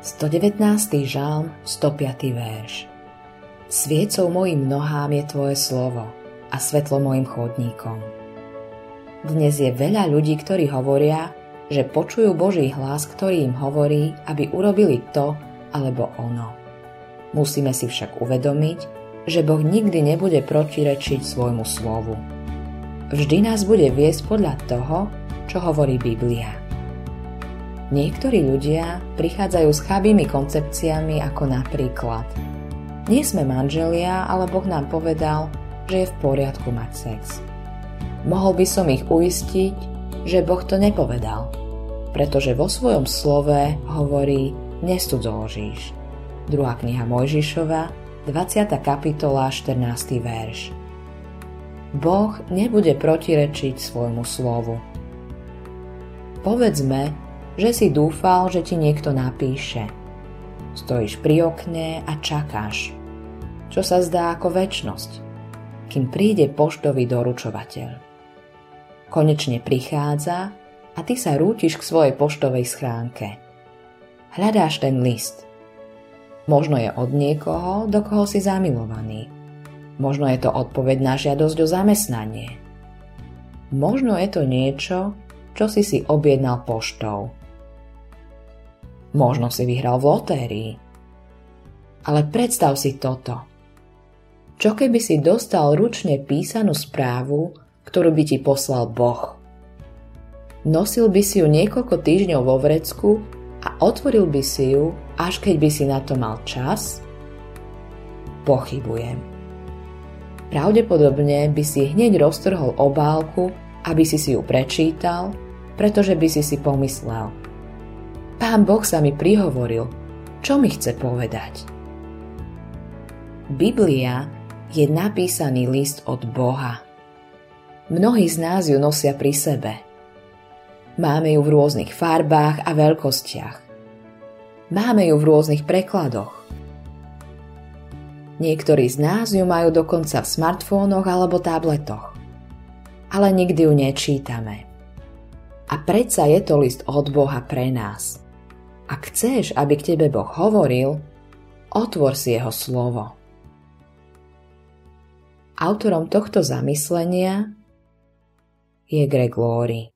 119. žalm, 105. verš. Sviecou mojim nohám je Tvoje slovo a svetlo mojim chodníkom. Dnes je veľa ľudí, ktorí hovoria, že počujú Boží hlas, ktorý im hovorí, aby urobili to alebo ono. Musíme si však uvedomiť, že Boh nikdy nebude protirečiť svojmu slovu. Vždy nás bude viesť podľa toho, čo hovorí Biblia. Niektorí ľudia prichádzajú s chabými koncepciami ako napríklad Nie sme manželia, ale Boh nám povedal, že je v poriadku mať sex. Mohol by som ich uistiť, že Boh to nepovedal, pretože vo svojom slove hovorí nestudzoložíš. Druhá kniha Mojžišova, 20. kapitola, 14. verš. Boh nebude protirečiť svojmu slovu. Povedzme, že si dúfal, že ti niekto napíše. Stojíš pri okne a čakáš, čo sa zdá ako väčnosť, kým príde poštový doručovateľ. Konečne prichádza a ty sa rútiš k svojej poštovej schránke. Hľadáš ten list. Možno je od niekoho, do koho si zamilovaný. Možno je to odpoveď na žiadosť o zamestnanie. Možno je to niečo, čo si si objednal poštou. Možno si vyhral v lotérii. Ale predstav si toto. Čo keby si dostal ručne písanú správu, ktorú by ti poslal Boh? Nosil by si ju niekoľko týždňov vo vrecku a otvoril by si ju, až keď by si na to mal čas? Pochybujem. Pravdepodobne by si hneď roztrhol obálku, aby si si ju prečítal, pretože by si si pomyslel – Pán Boh sa mi prihovoril, čo mi chce povedať. Biblia je napísaný list od Boha. Mnohí z nás ju nosia pri sebe. Máme ju v rôznych farbách a veľkostiach. Máme ju v rôznych prekladoch. Niektorí z nás ju majú dokonca v smartfónoch alebo tabletoch. Ale nikdy ju nečítame. A predsa je to list od Boha pre nás. Ak chceš, aby k tebe Boh hovoril, otvor si jeho slovo. Autorom tohto zamyslenia je Greg Laurie.